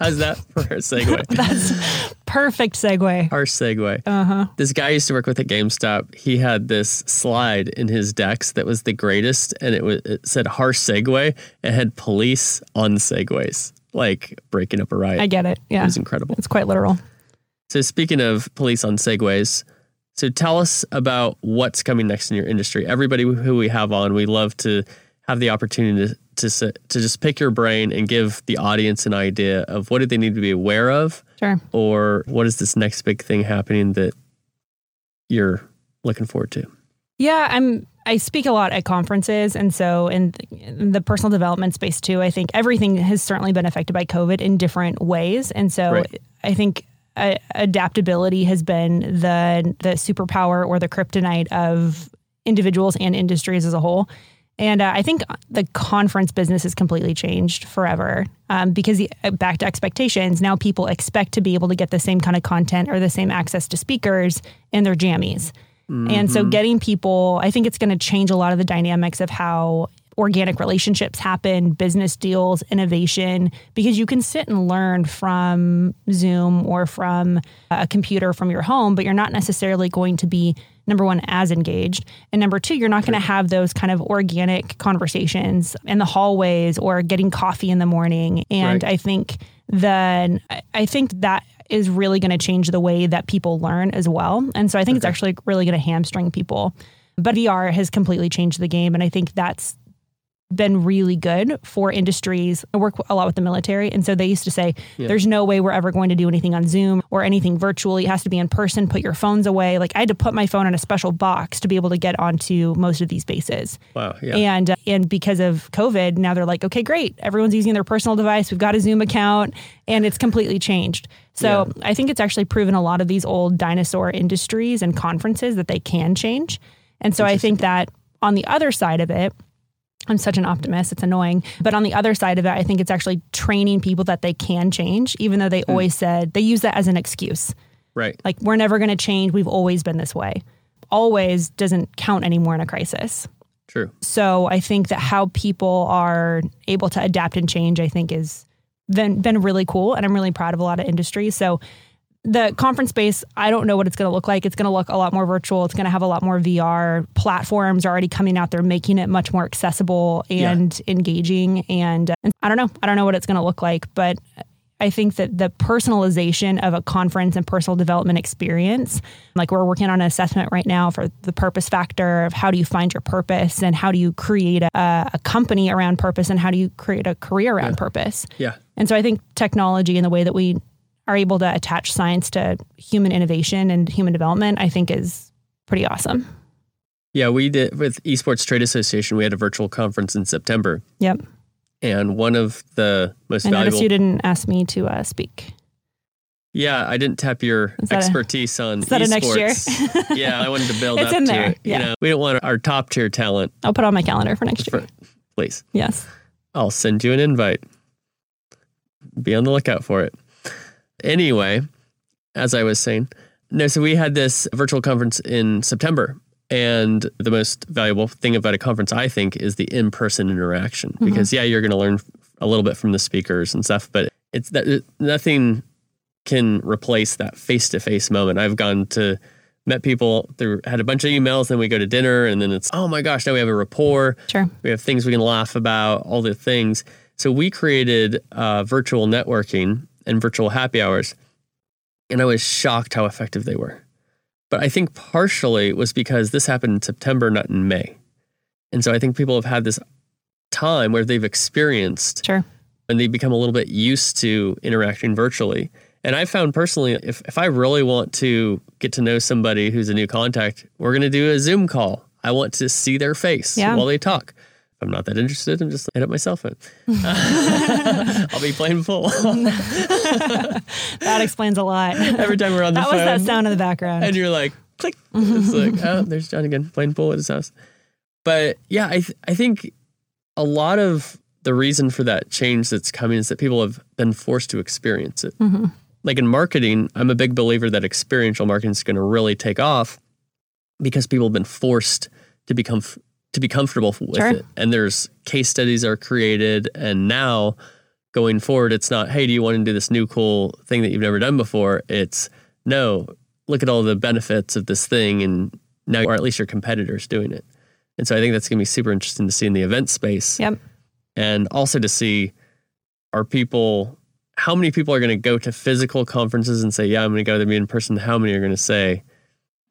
how's that for a segue? That's perfect segue. Our segue. Uh huh. This guy I used to work with at GameStop. He had this slide in his decks that was the greatest, and it was it said harsh segue. It had police on segways, like breaking up a riot. I get it. Yeah, It was incredible. It's quite literal. So speaking of police on segways, so tell us about what's coming next in your industry. Everybody who we have on, we love to have the opportunity to to, to just pick your brain and give the audience an idea of what do they need to be aware of, Sure. or what is this next big thing happening that you're looking forward to. Yeah, I'm. I speak a lot at conferences, and so in, in the personal development space too. I think everything has certainly been affected by COVID in different ways, and so Right. I think uh, adaptability has been the the superpower or the kryptonite of individuals and industries as a whole. And uh, I think the conference business has completely changed forever um, because the, back to expectations. Now people expect to be able to get the same kind of content or the same access to speakers in their jammies. And so getting people, I think it's going to change a lot of the dynamics of how organic relationships happen, business deals, innovation, because you can sit and learn from Zoom or from a computer from your home, but you're not necessarily going to be number one as engaged. And number two you're not going to have those kind of organic conversations in the hallways or getting coffee in the morning. And Right. i think then I- i think that is really going to change the way that people learn as well. And so i think it's actually really going to hamstring people. But vr has completely changed the game and i think that's been really good for industries. I work a lot with the military. And so they used to say, there's no way we're ever going to do anything on Zoom or anything virtually. It has to be in person. Put your phones away. Like I had to put my phone in a special box to be able to get onto most of these bases. Wow. Yeah. And uh, and because of COVID, now they're like, okay, great. Everyone's using their personal device. We've got a Zoom account, and it's completely changed. So I think it's actually proven a lot of these old dinosaur industries and conferences that they can change. And so I think that on the other side of it, I'm such an optimist. It's annoying. But on the other side of it, I think it's actually training people that they can change, even though they Hmm. always said they use that as an excuse. Right. Like, we're never going to change. We've always been this way. Always doesn't count anymore in a crisis. True. So I think that how people are able to adapt and change, I think, is been been really cool, and I'm really proud of a lot of industries. So the conference space, I don't know what it's going to look like. It's going to look a lot more virtual. It's going to have a lot more VR. Platforms are already coming out. They're making it much more accessible and engaging. And, and I don't know. I don't know what it's going to look like, but I think that the personalization of a conference and personal development experience, like we're working on an assessment right now for the purpose factor of how do you find your purpose and how do you create a, a company around purpose and how do you create a career around purpose. Yeah. And so I think technology and the way that we are able to attach science to human innovation and human development, I think is pretty awesome. Yeah, we did with Esports Trade Association. We had a virtual conference in September, Yep. and one of the most valuable. I noticed valuable. you didn't ask me to uh, speak. yeah, I didn't tap your Is that a- expertise on is that a next year? esports. yeah, I wanted to build It's up in to there, it. yeah. You know, we don't want our top tier talent. I'll put it on my calendar for next year. For, please, Yes. I'll send you an invite. Be on the lookout for it. Anyway, as I was saying, no, so we had this virtual conference in September. And the most valuable thing about a conference, I think, is the in person interaction. Mm-hmm. Because, yeah, you're going to learn a little bit from the speakers and stuff, but it's that nothing can replace that face to face moment. I've gone to, met people through, had a bunch of emails, then we go to dinner, and then it's, oh my gosh, now we have a rapport. Sure. We have things we can laugh about, all the things. So we created uh, virtual networking and virtual happy hours, and I was shocked how effective they were. But I think partially it was because this happened in September, not in May. And so I think people have had this time where they've experienced Sure. and they become a little bit used to interacting virtually. And I found personally, if, if I really want to get to know somebody who's a new contact, we're going to do a Zoom call. I want to see their face Yeah. while they talk. I'm not that interested, I'm just hit up my cell phone. I'll be playing full That explains a lot. every time we're on the that phone. was that sound in the background. and you're like, click. It's like, oh, there's John again playing pool at his house. But yeah, I th- I think a lot of the reason for that change that's coming is that people have been forced to experience it. Mm-hmm. Like in marketing, I'm a big believer that experiential marketing is going to really take off because people have been forced to become f- to be comfortable with Sure. it. And there's case studies are created, and now going forward, it's not, hey, do you want to do this new cool thing that you've never done before? It's no, look at all the benefits of this thing, and now, or at least your competitors doing it. And so I think that's going to be super interesting to see in the event space, Yep. and also to see are people, how many people are going to go to physical conferences and say, yeah, I'm going to go to them in person. How many are going to say,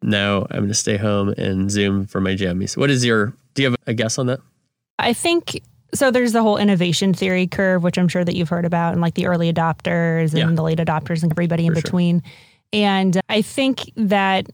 no, I'm going to stay home and Zoom for my jammies. What is your? Do you have a guess on that? I think so. There's the whole innovation theory curve, which I'm sure that you've heard about, and like the early adopters and Yeah. the late adopters and everybody in For sure. between. And I think that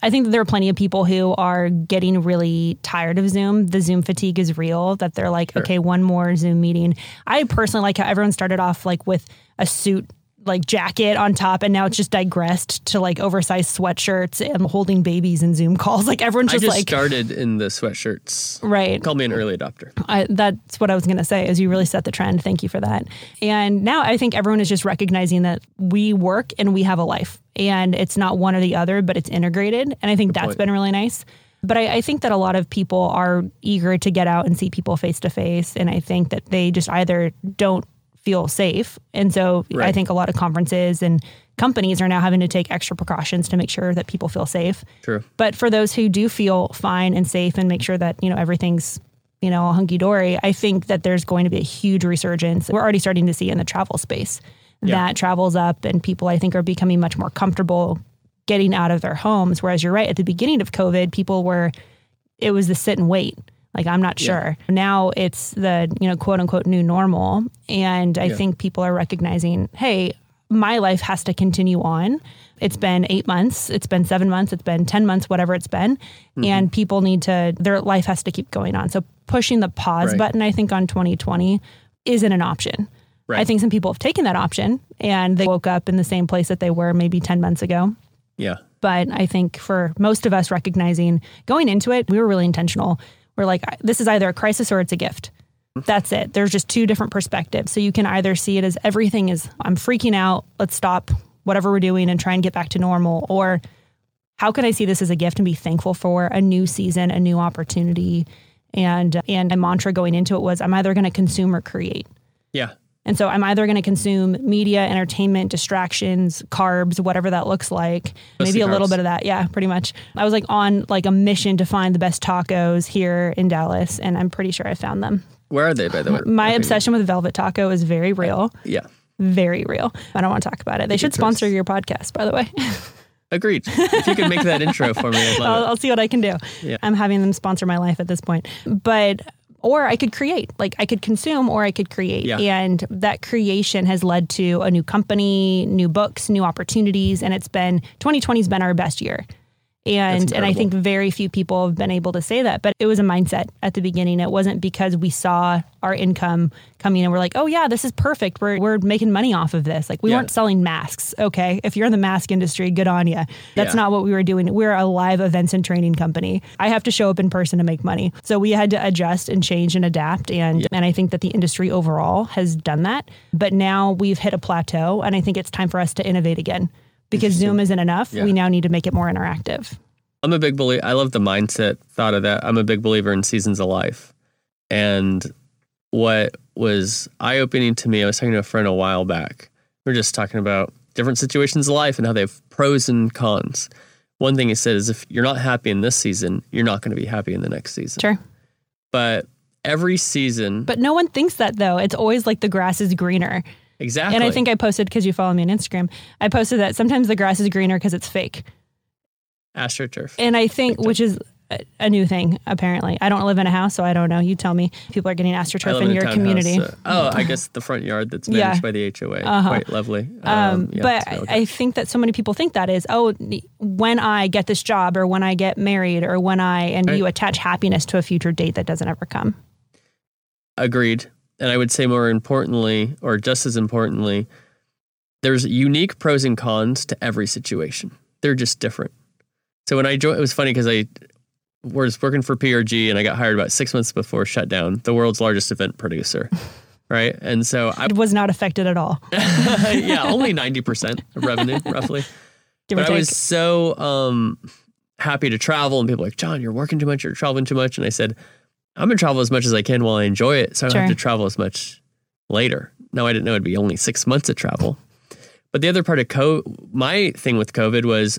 I think that there are plenty of people who are getting really tired of Zoom. The Zoom fatigue is real. That they're like, Sure. okay, one more Zoom meeting. I personally like how everyone started off like with a suit like jacket on top and now it's just digressed to like oversized sweatshirts and holding babies in Zoom calls. Like everyone's I just, just like started in the sweatshirts. right. Call me an early adopter. I, that's what I was going to say. Is you really set the trend. Thank you for that. And now I think everyone is just recognizing that we work and we have a life, and it's not one or the other, but it's integrated. And I think that's point. been really nice. But I, I think that a lot of people are eager to get out and see people face to face, and I think that they just either don't feel safe, and so I think a lot of conferences and companies are now having to take extra precautions to make sure that people feel safe. True. But for those who do feel fine and safe and make sure that, you know, everything's, you know, hunky dory, I think that there's going to be a huge resurgence. We're already starting to see in the travel space Yeah. that travels up and people I think are becoming much more comfortable getting out of their homes. Whereas you're right, at the beginning of COVID, people were it was the sit and wait. Like I'm not Yeah. sure. Now it's the, you know, quote unquote new normal. And I Yeah. think people are recognizing, hey, my life has to continue on. It's been eight months, it's been seven months, it's been 10 months, whatever it's been. Mm-hmm. And people need to, their life has to keep going on. So pushing the pause Right. button, I think, on 2020 isn't an option. Right. I think some people have taken that option and they woke up in the same place that they were maybe 10 months ago. Yeah. But I think for most of us recognizing going into it, we were really intentional. We're like, this is either a crisis or it's a gift. That's it. There's just two different perspectives. So you can either see it as everything is, I'm freaking out. Let's stop whatever we're doing and try and get back to normal. Or how can I see this as a gift and be thankful for a new season, a new opportunity? And, and my mantra going into it was, I'm either going to consume or create. Yeah. And so I'm either going to consume media, entertainment, distractions, carbs, whatever that looks like. Maybe a little bit of that. Yeah, pretty much. I was like on like a mission to find the best tacos here in Dallas, and I'm pretty sure I found them. Where are they, by the way? My obsession with Velvet Taco is very real, Yeah. very real. I don't want to talk about it. They should sponsor your podcast, by the way. Agreed. If you could make that intro for me, I'd I'll, it. I'll see what I can do. Yeah. I'm having them sponsor my life at this point. But or I could create, like I could consume or I could create. Yeah. And that creation has led to a new company, new books, new opportunities. And it's been 2020 has been our best year. And and I think very few people have been able to say that. But it was a mindset at the beginning. It wasn't because we saw our income coming and we're like, oh yeah, this is perfect. We're we're making money off of this. Like we Yeah. weren't selling masks. Okay. If you're in the mask industry, good on you. That's Yeah. not what we were doing. We're a live events and training company. I have to show up in person to make money. So we had to adjust and change and adapt. And and I think that the industry overall has done that. But now we've hit a plateau and I think it's time for us to innovate again. Because Zoom isn't enough. Yeah. We now need to make it more interactive. I'm a big believer. I love the mindset thought of that. I'm a big believer in seasons of life. And what was eye opening to me, I was talking to a friend a while back. We are just talking about different situations of life and how they have pros and cons. One thing he said is if you're not happy in this season, you're not going to be happy in the next season. Sure. But every season, But no one thinks that though. It's always like the grass is greener. Exactly. And I think I posted because you follow me on Instagram. I posted that sometimes the grass is greener because it's fake. astroturf. And I think, which is a, a new thing, apparently. I don't live in a house, so I don't know. You tell me. People are getting astroturf in your community. uh, oh, I guess the front yard that's managed Yeah. by the HOA. Uh-huh. Quite lovely. Um, yeah, but. I think that so many people think that is, oh, when I get this job or when I get married or when I, and Right. you attach happiness to a future date that doesn't ever come. Agreed. And I would say more importantly, or just as importantly, there's unique pros and cons to every situation. They're just different. So when I joined, it was funny because I was working for PRG and I got hired about six months before shutdown, the world's largest event producer. Right. And so I, It was not affected at all. yeah, only 90% of revenue, roughly. Give But I was so um, happy to travel, and people were like, John, you're working too much, you're traveling too much. And I said, I'm gonna travel as much as I can while I enjoy it, so I don't Sure. have to travel as much later. No, I didn't know it'd be only six months of travel. But the other part of co my thing with COVID was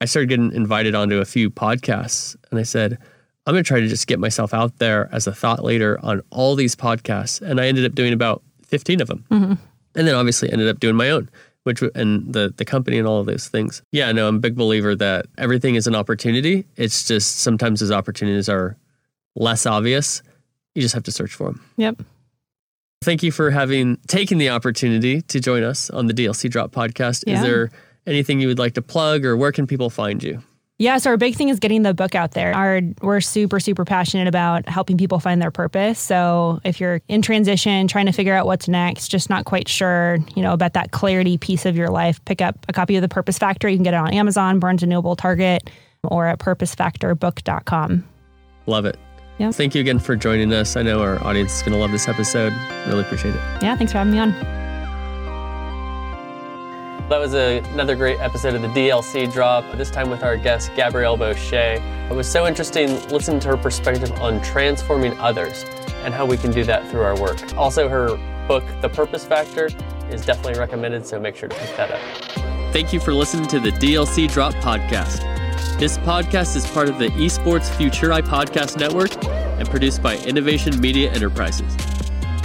I started getting invited onto a few podcasts, and I said, I'm gonna try to just get myself out there as a thought leader on all these podcasts, and I ended up doing about 15 of them Mm-hmm. and then obviously ended up doing my own which and the the company and all of those things yeah no i'm a big believer that everything is an opportunity it's just sometimes those opportunities are less obvious you just have to search for them Yep. thank you for having taken the opportunity to join us on the dlc drop podcast is there anything you would like to plug or where can people find you Yeah, so our big thing is getting the book out there. Our we're super super passionate about helping people find their purpose. So if you're in transition, trying to figure out what's next, just not quite sure, you know, about that clarity piece of your life, pick up a copy of The Purpose Factor. You can get it on Amazon, Barnes and Noble, Target, or at purposefactorbook.com. love it Yeah. thank you again for joining us i know our audience is going to love this episode really appreciate it Yeah, thanks for having me on. That was a, another great episode of the DLC drop, this time with our guest, Gabrielle Bosche. It was so interesting listening to her perspective on transforming others and how we can do that through our work. Also, her book, The Purpose Factor, is definitely recommended, so make sure to pick that up. Thank you for listening to the DLC Drop podcast. This podcast is part of the Esports Futuri Podcast Network and produced by Innovation Media Enterprises.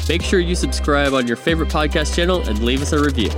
Make sure you subscribe on your favorite podcast channel and leave us a review.